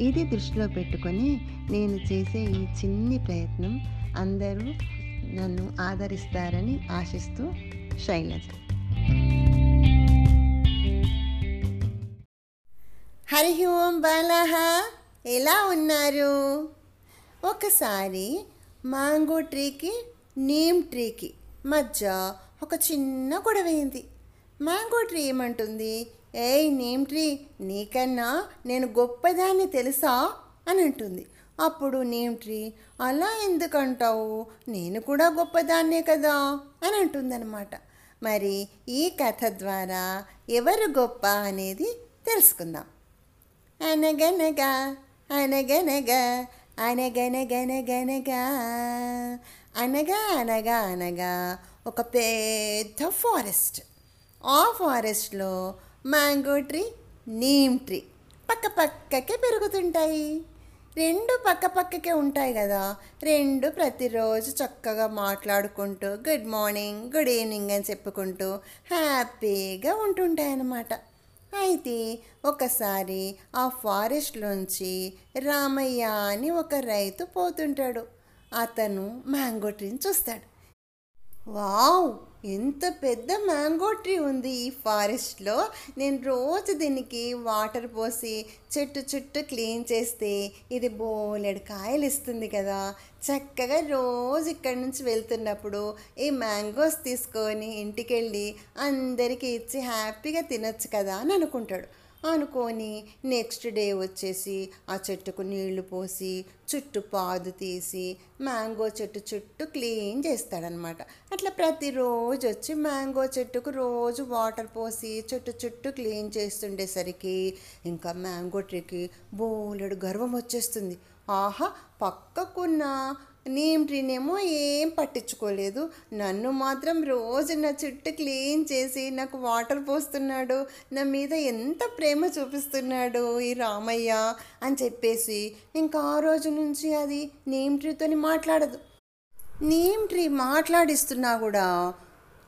ఇది దృష్టిలో పెట్టుకొని నేను చేసే ఈ చిన్ని ప్రయత్నం అందరూ నన్ను ఆదరిస్తారని ఆశిస్తూ శైలజ. హరి ఓం బాలహ ఎలా ఉన్నారు? ఒకసారి మ్యాంగో ట్రీకి నీమ్ ట్రీకి మధ్య ఒక చిన్న గొడవైంది. మ్యాంగో ట్రీ ఏమంటుంది? ఏయ్ నీమ్ ట్రీ నీకన్నా నేను గొప్పదాన్ని తెలుసా? అని అంటుంది. అప్పుడు నీమ్ ట్రీ అలా ఎందుకంటావు? నేను కూడా గొప్పదాన్నే కదా? అని అంటుందన్నమాట. మరి ఈ కథ ద్వారా ఎవరు గొప్ప అనేది తెలుసుకుందాం. అనగనగా అనగనగా అనగనగనగనగా అనగా అనగా అనగా ఒక పెద్ద ఫారెస్ట్. ఆ ఫారెస్ట్లో మ్యాంగో ట్రీ నీమ్ ట్రీ పక్క పక్కకే పెరుగుతుంటాయి. రెండు పక్క పక్కకే ఉంటాయి కదా. రెండు ప్రతిరోజు చక్కగా మాట్లాడుకుంటూ గుడ్ మార్నింగ్ గుడ్ ఈవినింగ్ అని చెప్పుకుంటూ హ్యాపీగా ఉంటుంటాయి అన్నమాట అయితే ఒకసారి ఆ ఫారెస్ట్లోంచి రామయ్య అని ఒక రైతు పోతుంటాడు. అతను మ్యాంగో ట్రీని చూస్తాడు. వావ్! ఎంత పెద్ద మ్యాంగో ట్రీ ఉంది ఈ ఫారెస్ట్లో. నేను రోజు దీనికి వాటర్ పోసి చెట్టు చుట్టూ క్లీన్ చేస్తే ఇది బోలెడు కాయలు ఇస్తుంది కదా. చక్కగా రోజు ఇక్కడి నుంచి వెళ్తున్నప్పుడు ఈ మ్యాంగోస్ తీసుకొని ఇంటికి వెళ్ళి అందరికీ ఇచ్చి హ్యాపీగా తినొచ్చు కదా అని అనుకుంటాడు. అనుకొని నెక్స్ట్ డే వచ్చేసి ఆ చెట్టుకు నీళ్ళు పోసి చుట్టూ పాదు తీసి మ్యాంగో చెట్టు చుట్టూ క్లీన్ చేస్తాడనమాట అట్లా ప్రతిరోజు వచ్చి మ్యాంగో చెట్టుకు రోజు వాటర్ పోసి చెట్టు చుట్టూ క్లీన్ చేస్తుండేసరికి ఇంకా మ్యాంగో ట్రీకి బోలెడు గర్వం వచ్చేస్తుంది. ఆహా పక్కకున్న నీమ్ ట్రీనేమో ఏం పట్టించుకోలేదు. నన్ను మాత్రం రోజు నా చుట్టూ క్లీన్ చేసి నాకు వాటర్ పోస్తున్నాడు. నా మీద ఎంత ప్రేమ చూపిస్తున్నాడు ఈ రామయ్య అని చెప్పేసి ఇంకా ఆ రోజు నుంచి అది నీమ్ మాట్లాడదు. నీమ్ ట్రీ మాట్లాడిస్తున్నా కూడా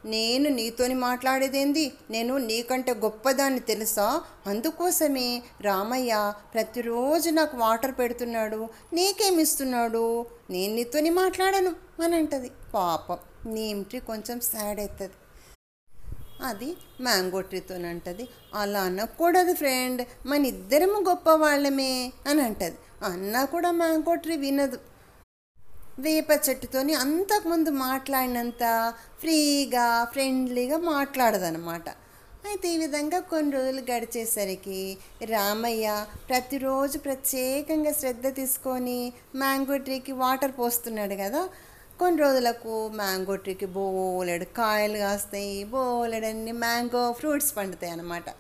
నేను నీతోని మాట్లాడేదేంది? నేను నీకంటే గొప్పదాన్ని తెలుసా? అందుకోసమే రామయ్య ప్రతిరోజు నాకు వాటర్ పెడుతున్నాడు నీకేమిస్తున్నాడు నేను నీతోని మాట్లాడను అని అంటది పాపం నీ ట్రీ కొంచెం సాడ్ అవుతుంది అది మ్యాంగో ట్రీతో అంటది అలా అనకూడదు ఫ్రెండ్ మన ఇద్దరము గొప్ప వాళ్ళమే అని అంటది అన్నా కూడా మ్యాంగో ట్రీ వినదు. వేప చెట్టుతోని అంతకుముందు మాట్లాడినంత ఫ్రీగా ఫ్రెండ్లీగా మాట్లాడదనమాట. అయితే ఈ విధంగా కొన్ని రోజులు గడిచేసరికి రామయ్య ప్రతిరోజు ప్రత్యేకంగా శ్రద్ధ తీసుకొని మ్యాంగో ట్రీకి వాటర్ పోస్తున్నాడు కదా. కొన్ని రోజులకు మ్యాంగో ట్రీకి బోలెడు కాయలు కాస్తాయి బోలెడన్ని మ్యాంగో ఫ్రూట్స్ పండుతాయి అన్నమాట.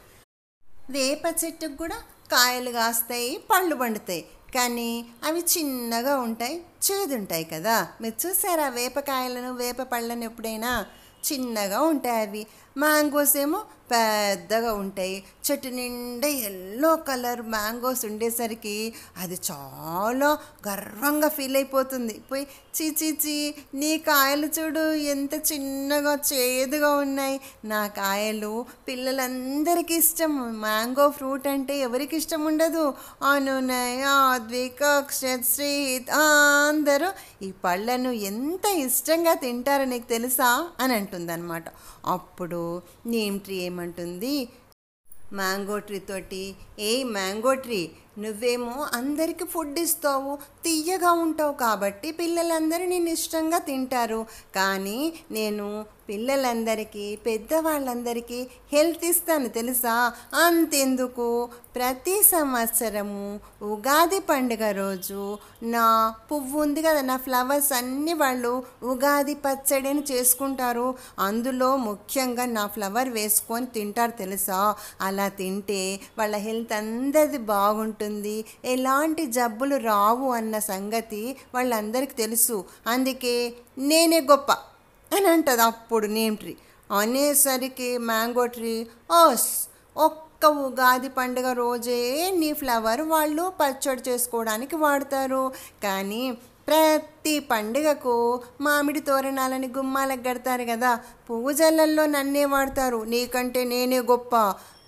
వేప చెట్టుకు కూడా కాయలు కాస్తాయి పళ్ళు పండుతాయి. కానీ అవి చిన్నగా ఉంటాయి చేదుంటాయి కదా. మీరు చూసారా? వేపకాయలను వేప పళ్ళను ఎప్పుడైనా చిన్నగా ఉంటాయి అవి. మ్యాంగోస్ ఏమో పెద్దగా ఉంటాయి. చెట్టు నిండా ఎల్లో కలర్ మ్యాంగోస్ ఉండేసరికి అది చాలా గర్వంగా ఫీల్ అయిపోతుంది. పోయి చీ చీ చీ నీ కాయలు చూడు ఎంత చిన్నగా చేదుగా ఉన్నాయి. నా కాయలు పిల్లలందరికీ ఇష్టం. మ్యాంగో ఫ్రూట్ అంటే ఎవరికి ఇష్టం ఉండదు. అనునయ ఆద్విక్ అక్షత్ శ్రీత్ అందరూ ఈ పళ్ళను ఎంత ఇష్టంగా తింటారో నీకు తెలుసా? అని అంటుందన్నమాట. అప్పుడు నేమ్ ట్రీ ఏమంటుంది? మ్యాంగో ట్రీ తోటి. ఏ మ్యాంగో ట్రీ? నువ్వేమో అందరికీ ఫుడ్ ఇస్తావు తీయగా ఉంటావు కాబట్టి పిల్లలందరూ నేను ఇష్టంగా తింటారు. కానీ నేను పిల్లలందరికీ పెద్దవాళ్ళందరికీ హెల్త్ ఇస్తాను తెలుసా? అంతెందుకు? ప్రతి సంవత్సరము ఉగాది పండుగ రోజు నా పువ్వు ఉంది కదా నా ఫ్లవర్స్ అన్నీ వాళ్ళు ఉగాది పచ్చడిని చేసుకుంటారు. అందులో ముఖ్యంగా నా ఫ్లవర్ వేసుకొని తింటారు తెలుసా? అలా తింటే వాళ్ళ హెల్త్ అందరిది బాగుంటుంది. ఉంటుంది. ఎలాంటి జబ్బులు రావు అన్న సంగతి వాళ్ళందరికీ తెలుసు. అందుకే నేనే గొప్ప అని అంటుంది అప్పుడు నేమ్ ట్రీ అనేసరికి మ్యాంగో ట్రీ ఓస్ ఒక్క ఉగాది పండుగ రోజే నీ ఫ్లవర్ వాళ్ళు పచ్చడి చేసుకోవడానికి వాడతారు. కానీ ప్రతి పండుగకు మామిడి తోరణాలని గుమ్మాలకు కడతారు కదా పూజలల్లో నన్నే వాడతారు. నీకంటే నేనే గొప్ప.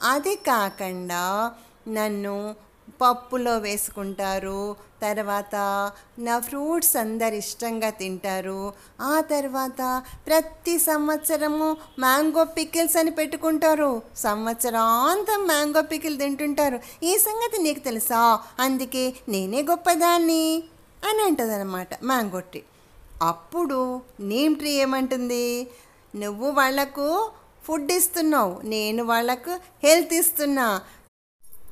అది కాకుండా నన్ను పప్పులో వేసుకుంటారు తర్వాత నా ఫ్రూట్స్ అందరు ఇష్టంగా తింటారు. ఆ తర్వాత ప్రతి సంవత్సరము మ్యాంగో పికిల్స్ అని పెట్టుకుంటారు. సంవత్సరాంతం మ్యాంగో పికిల్ తింటుంటారు. ఈ సంగతి నీకు తెలుసా? అందుకే నేనే గొప్పదాన్ని అని అంటదనమాట మ్యాంగో ట్రీ. అప్పుడు నీమ్ ట్రీ ఏమంటుంది? నువ్వు వాళ్ళకు ఫుడ్ ఇస్తున్నావు నేను వాళ్ళకు హెల్త్ ఇస్తున్నా.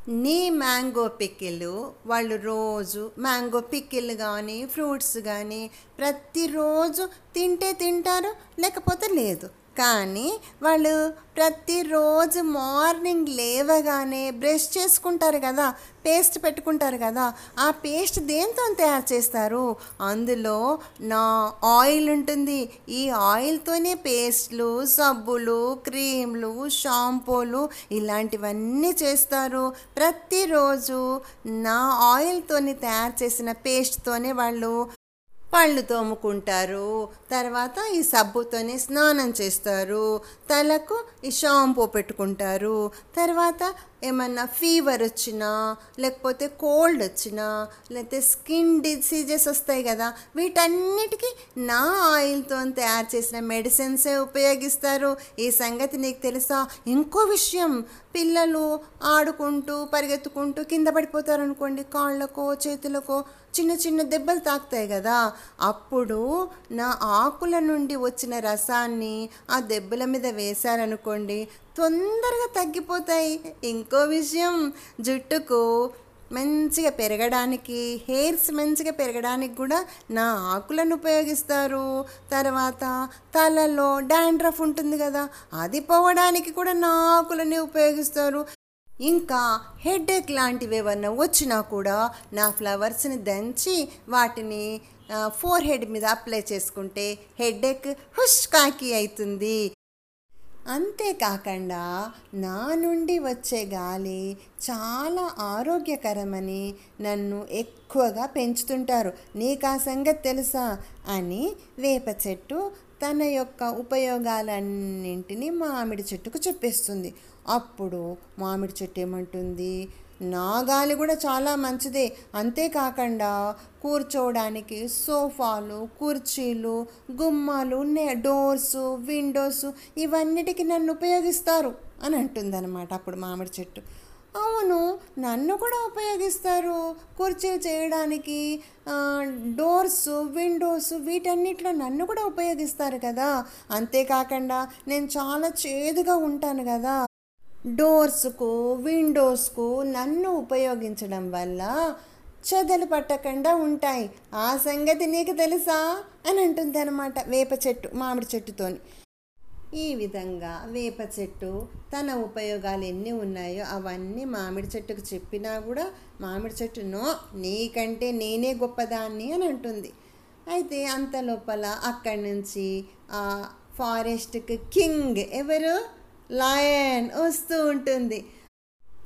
నీ మ్యాంగో పిక్కిలు వాళ్ళు రోజు మ్యాంగో పిక్కిల్ కానీ ఫ్రూట్స్ కానీ ప్రతిరోజు తింటే తింటారు లేకపోతే లేదు. కానీ వాళ్ళు ప్రతిరోజు మార్నింగ్ లేవగానే బ్రష్ చేసుకుంటారు కదా పేస్ట్ పెట్టుకుంటారు కదా ఆ పేస్ట్ దేంతో తయారు చేస్తారు? అందులో నా ఆయిల్ ఉంటుంది. ఈ ఆయిల్తోనే పేస్ట్లు సబ్బులు క్రీమ్లు షాంపూలు ఇలాంటివన్నీ చేస్తారు. ప్రతిరోజు నా ఆయిల్తోని తయారు చేసిన పేస్ట్తోనే వాళ్ళు పళ్ళు తోముకుంటారు. తర్వాత ఈ సబ్బుతోనే స్నానం చేస్తారు. తలకు ఈ షాంపూ పెట్టుకుంటారు. తర్వాత ఏమన్నా ఫీవర్ వచ్చినా లేకపోతే కోల్డ్ వచ్చినా లేకపోతే స్కిన్ డిసీజెస్ వస్తాయి కదా వీటన్నిటికీ నా ఆయిల్తో తయారు చేసిన మెడిసిన్సే ఉపయోగిస్తారు. ఈ సంగతి నీకు తెలుసా? ఇంకో విషయం పిల్లలు ఆడుకుంటూ పరిగెత్తుకుంటూ కింద పడిపోతారు అనుకోండి కాళ్ళకో చేతులకో చిన్న చిన్న దెబ్బలు తాకుతాయి కదా అప్పుడు నా ఆకుల నుండి వచ్చిన రసాన్ని ఆ దెబ్బల మీద వేశారనుకోండి తొందరగా తగ్గిపోతాయి. ఇంకో విషయం జుట్టుకు మంచిగా పెరగడానికి హెయిర్స్ మంచిగా పెరగడానికి కూడా నా ఆకులను ఉపయోగిస్తారు. తర్వాత తలలో డాండ్రఫ్ ఉంటుంది కదా అది పోవడానికి కూడా నా ఆకులని ఉపయోగిస్తారు. ఇంకా హెడ్ఏక్ లాంటివి ఏమన్నా వచ్చినా కూడా నా ఫ్లవర్స్ని దంచి వాటిని ఫోర్ హెడ్ మీద అప్లై చేసుకుంటే హెడ్ఏక్ హుష్ కాకి అవుతుంది అంతేకాకుండా నా నుండి వచ్చే గాలి చాలా ఆరోగ్యకరమని నన్ను ఎక్కువగా పెంచుతుంటారు. నీకు ఆ సంగతి తెలుసా? అని వేప చెట్టు తన యొక్క ఉపయోగాలన్నింటినీ మామిడి చెట్టుకు చూపిస్తుంది అప్పుడు మామిడి చెట్టు ఏమంటుంది? నా గాలి కూడా చాలా మంచిదే. అంతేకాకుండా కూర్చోవడానికి సోఫాలు కుర్చీలు గుమ్మాలు నే డోర్స్ విండోస్ ఇవన్నిటికీ నన్ను ఉపయోగిస్తారు అని అంటుందన్నమాట అప్పుడు మామిడి చెట్టు. అవును నన్ను కూడా ఉపయోగిస్తారు. కుర్చీలు చేయడానికి డోర్స్ విండోస్ వీటన్నిటిలో నన్ను కూడా ఉపయోగిస్తారు కదా. అంతేకాకుండా నేను చాలా చేదుగా ఉంటాను కదా. డోర్స్కు విండోస్కు నన్ను ఉపయోగించడం వల్ల చెదలు పట్టకుండా ఉంటాయి. ఆ సంగతి నీకు తెలుసా? అని అంటుంది అనమాట వేప చెట్టు మామిడి చెట్టుతోని. ఈ విధంగా వేప చెట్టు తన ఉపయోగాలు ఎన్ని ఉన్నాయో అవన్నీ మామిడి చెట్టుకు చెప్పినా కూడా మామిడి చెట్టు నో నీకంటే నేనే గొప్పదాన్ని అని అంటుంది. అయితే అంత లోపల అక్కడి నుంచి ఆ ఫారెస్ట్కి కింగ్ ఎవరు? లయన్ వస్తూ ఉంటుంది.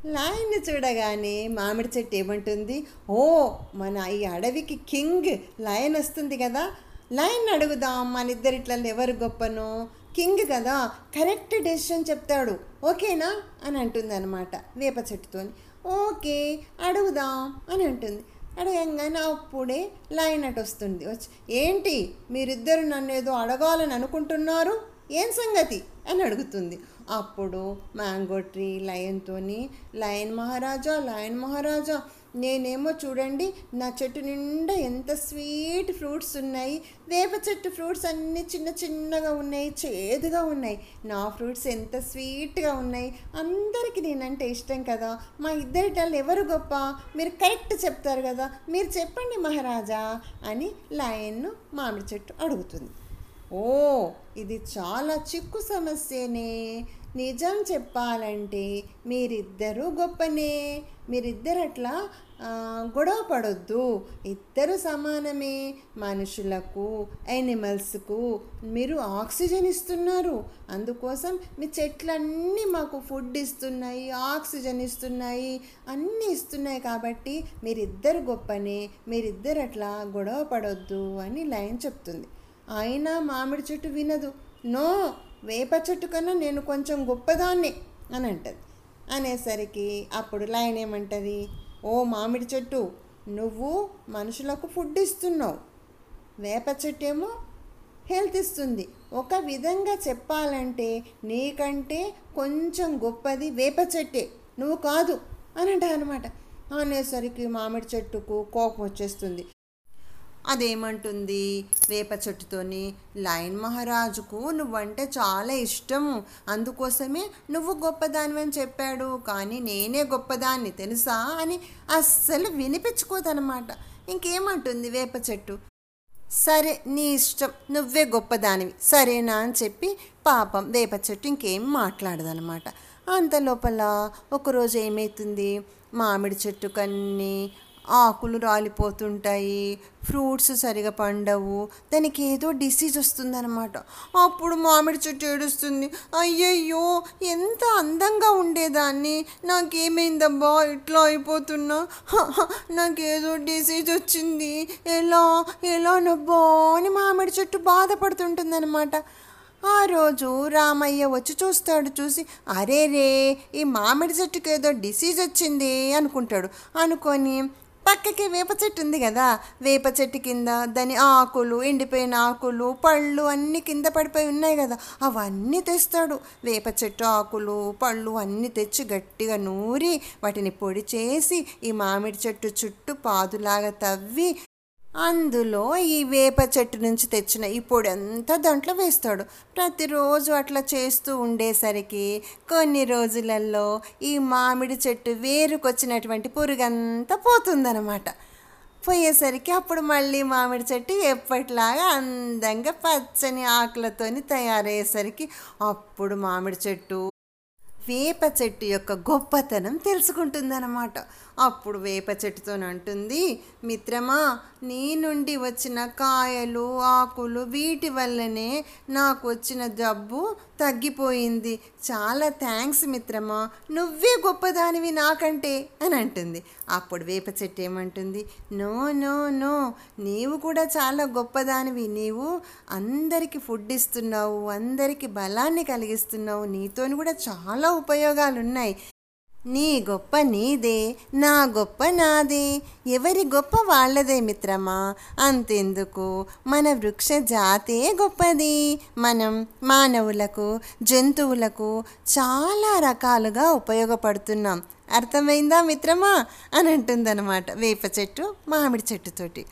లయన్ని చూడగానే మామిడి చెట్టు ఏమంటుంది? ఓ మన ఈ అడవికి కింగ్ లయన్ వస్తుంది కదా. లయన్ అడుగుదాం మన ఇద్దరిట్లలో ఎవరు గొప్పనో. కింగ్ కదా కరెక్ట్ డెసిషన్ చెప్తాడు. ఓకేనా? అని అంటుంది అనమాట వేప చెట్టుతోని. ఓకే అడుగుదాం అని అంటుంది. అడగంగానే అప్పుడే లైన్ అటు వస్తుంది. వచ్చి ఏంటి మీరిద్దరు నన్ను ఏదో అడగాలని అనుకుంటున్నారు? ఏం సంగతి? అని అడుగుతుంది. అప్పుడు మ్యాంగో ట్రీ లయన్తోని లయన్ మహారాజా లయన్ మహారాజా. నేనేమో చూడండి నా చెట్టు నిండా ఎంత స్వీట్ ఫ్రూట్స్ ఉన్నాయి. వేప చెట్టు ఫ్రూట్స్ అన్నీ చిన్న చిన్నగా ఉన్నాయి చేదుగా ఉన్నాయి. నా ఫ్రూట్స్ ఎంత స్వీట్గా ఉన్నాయి. అందరికీ నేనంటే ఇష్టం కదా. మా ఇద్దరిటల్లో ఎవరు గొప్ప? మీరు కరెక్ట్ చెప్తారు కదా. మీరు చెప్పండి మహారాజా అని లయన్ను మామిడి చెట్టు అడుగుతుంది. ఓ ఇది చాలా చిక్కు సమస్యనే. నిజం చెప్పాలంటే మీరిద్దరూ గొప్పనే. మీరిద్దరు అట్లా గొడవ పడొద్దు. ఇద్దరు సమానమే. మనుషులకు యానిమల్స్కు మీరు ఆక్సిజన్ ఇస్తున్నారు. అందుకోసం మీ చెట్లన్నీ మాకు ఫుడ్ ఇస్తున్నాయి ఆక్సిజన్ ఇస్తున్నాయి అన్నీ ఇస్తున్నాయి కాబట్టి మీరిద్దరు గొప్పనే. మీరిద్దరు అట్లా గొడవ పడొద్దు అని లైన్ చెప్తుంది. అయినా మామిడి చెట్టు వినదు. నో వేప చెట్టు కన్నా నేను కొంచెం గొప్పదాన్నే అని అంటది. అనేసరికి అప్పుడు లైన్ ఏమంటది? ఓ మామిడి చెట్టు నువ్వు మనుషులకు ఫుడ్ ఇస్తున్నావు. వేప చెట్టు ఏమో హెల్త్ ఇస్తుంది. ఒక విధంగా చెప్పాలంటే నీకంటే కొంచెం గొప్పది వేప చెట్టే. నువ్వు కాదు అని అంటా అనమాట అనేసరికి మామిడి చెట్టుకు కోపం వచ్చేస్తుంది. అదేమంటుంది? వేప చెట్టుతోని లయన్ మహారాజుకు నువ్వంటే చాలా ఇష్టము. అందుకోసమే నువ్వు గొప్పదానివని చెప్పాడు. కానీ నేనే గొప్పదాన్ని తెలుసా? అని అస్సలు వినిపించుకోదనమాట. ఇంకేమంటుంది వేప చెట్టు? సరే నీ ఇష్టం. నువ్వే గొప్పదానివి. సరేనా? అని చెప్పి పాపం వేప చెట్టు ఇంకేం మాట్లాడదనమాట. అంత లోపల ఒకరోజు ఏమవుతుంది మామిడి చెట్టు కన్నీ ఆకులు రాలిపోతుంటాయి ఫ్రూట్స్ సరిగా పండవు. దానికి ఏదో డిసీజ్ వస్తుందన్నమాట. అప్పుడు మామిడి చెట్టు ఏడుస్తుంది. అయ్యయ్యో ఎంత అందంగా ఉండేదాన్ని. నాకేమైందబ్బా ఇట్లా అయిపోతున్నా. నాకేదో డిసీజ్ వచ్చింది. ఎలా ఎలానబ్బా అని మామిడి చెట్టు బాధపడుతుంటుందన్నమాట. ఆ రోజు రామయ్య వచ్చి చూస్తాడు చూసి అరే రే ఈ మామిడి చెట్టుకి ఏదో డిసీజ్ వచ్చింది అనుకుంటాడు. అనుకొని పక్కకి వేప చెట్టు ఉంది కదా వేప చెట్టు కింద దాని ఆకులు ఎండిపోయిన ఆకులు పళ్ళు అన్నీ కింద పడిపోయి ఉన్నాయి కదా అవన్నీ తెస్తాడు. వేప చెట్టు ఆకులు పళ్ళు అన్నీ తెచ్చి గట్టిగా నూరి వాటిని పొడి చేసి ఈ మామిడి చెట్టు చుట్టూ పాదులాగా తవ్వి అందులో ఈ వేప చెట్టు నుంచి తెచ్చిన ఈ పొడి అంతా దాంట్లో వేస్తాడు. ప్రతిరోజు అట్లా చేస్తూ ఉండేసరికి కొన్ని రోజులలో ఈ మామిడి చెట్టు వేరుకొచ్చినటువంటి పురుగంతా పోతుందనమాట పోయేసరికి అప్పుడు మళ్ళీ మామిడి చెట్టు ఎప్పటిలాగా అందంగా పచ్చని ఆకులతోని తయారయ్యేసరికి అప్పుడు మామిడి చెట్టు వేప చెట్టు యొక్క గొప్పతనం తెలుసుకుంటుందన్నమాట. అప్పుడు వేప చెట్టుతో అంటుంది మిత్రమా నీ నుండి వచ్చిన కాయలు ఆకులు వీటి వల్లనే నాకు వచ్చిన జబ్బు తగ్గిపోయింది. చాలా థ్యాంక్స్ మిత్రమా నువ్వే గొప్పదానివి నాకంటే అని అంటుంది. అప్పుడు వేప చెట్టు ఏమంటుంది నో నో నో నీవు కూడా చాలా గొప్పదానివి. నీవు అందరికీ ఫుడ్ ఇస్తున్నావు అందరికీ బలాన్ని కలిగిస్తున్నావు. నీతోని కూడా చాలా ఉపయోగాలు ఉన్నాయి నీ గొప్ప నీదే నా గొప్ప నాదే. ఎవరి గొప్ప వాళ్ళదే మిత్రమా? అంతెందుకు? మన వృక్ష జాతే గొప్పది. మనం మానవులకు జంతువులకు చాలా రకాలుగా ఉపయోగపడుతున్నాం. అర్థమైందా మిత్రమా? అని అంటుందన్నమాట వేప చెట్టు మామిడి చెట్టుతోటి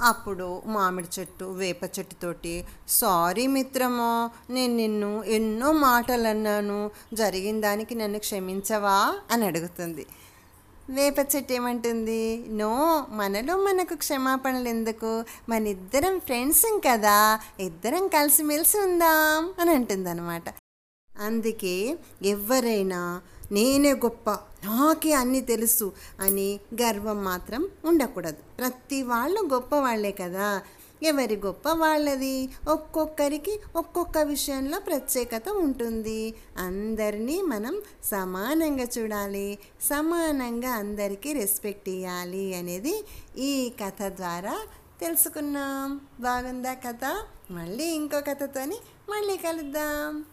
అప్పుడు మామిడి చెట్టు వేప చెట్టుతోటి సారీ మిత్రమో నేను నిన్ను ఎన్నో మాటలు అన్నాను జరిగిన దానికి నన్ను క్షమించవా? అని అడుగుతుంది. వేప చెట్టు ఏమంటుంది? నో మనలో మనకు క్షమాపణలు ఎందుకు? మన ఇద్దరం ఫ్రెండ్స్ కదా ఇద్దరం కలిసిమెలిసి ఉందాం అని అంటుంది అందుకే ఎవరైనా నేనే గొప్ప నాకే అన్నీ తెలుసు అని గర్వం మాత్రం ఉండకూడదు. ప్రతి వాళ్ళు గొప్ప వాళ్ళే కదా. ఎవరి గొప్ప వాళ్ళది? ఒక్కొక్కరికి ఒక్కొక్క విషయంలో ప్రత్యేకత ఉంటుంది. అందరినీ మనం సమానంగా చూడాలి. సమానంగా అందరికీ రెస్పెక్ట్ ఇవ్వాలి అనేది ఈ కథ ద్వారా తెలుసుకున్నాం. బాగుందా కథ? మళ్ళీ ఇంకో కథతోని మళ్ళీ కలుద్దాం.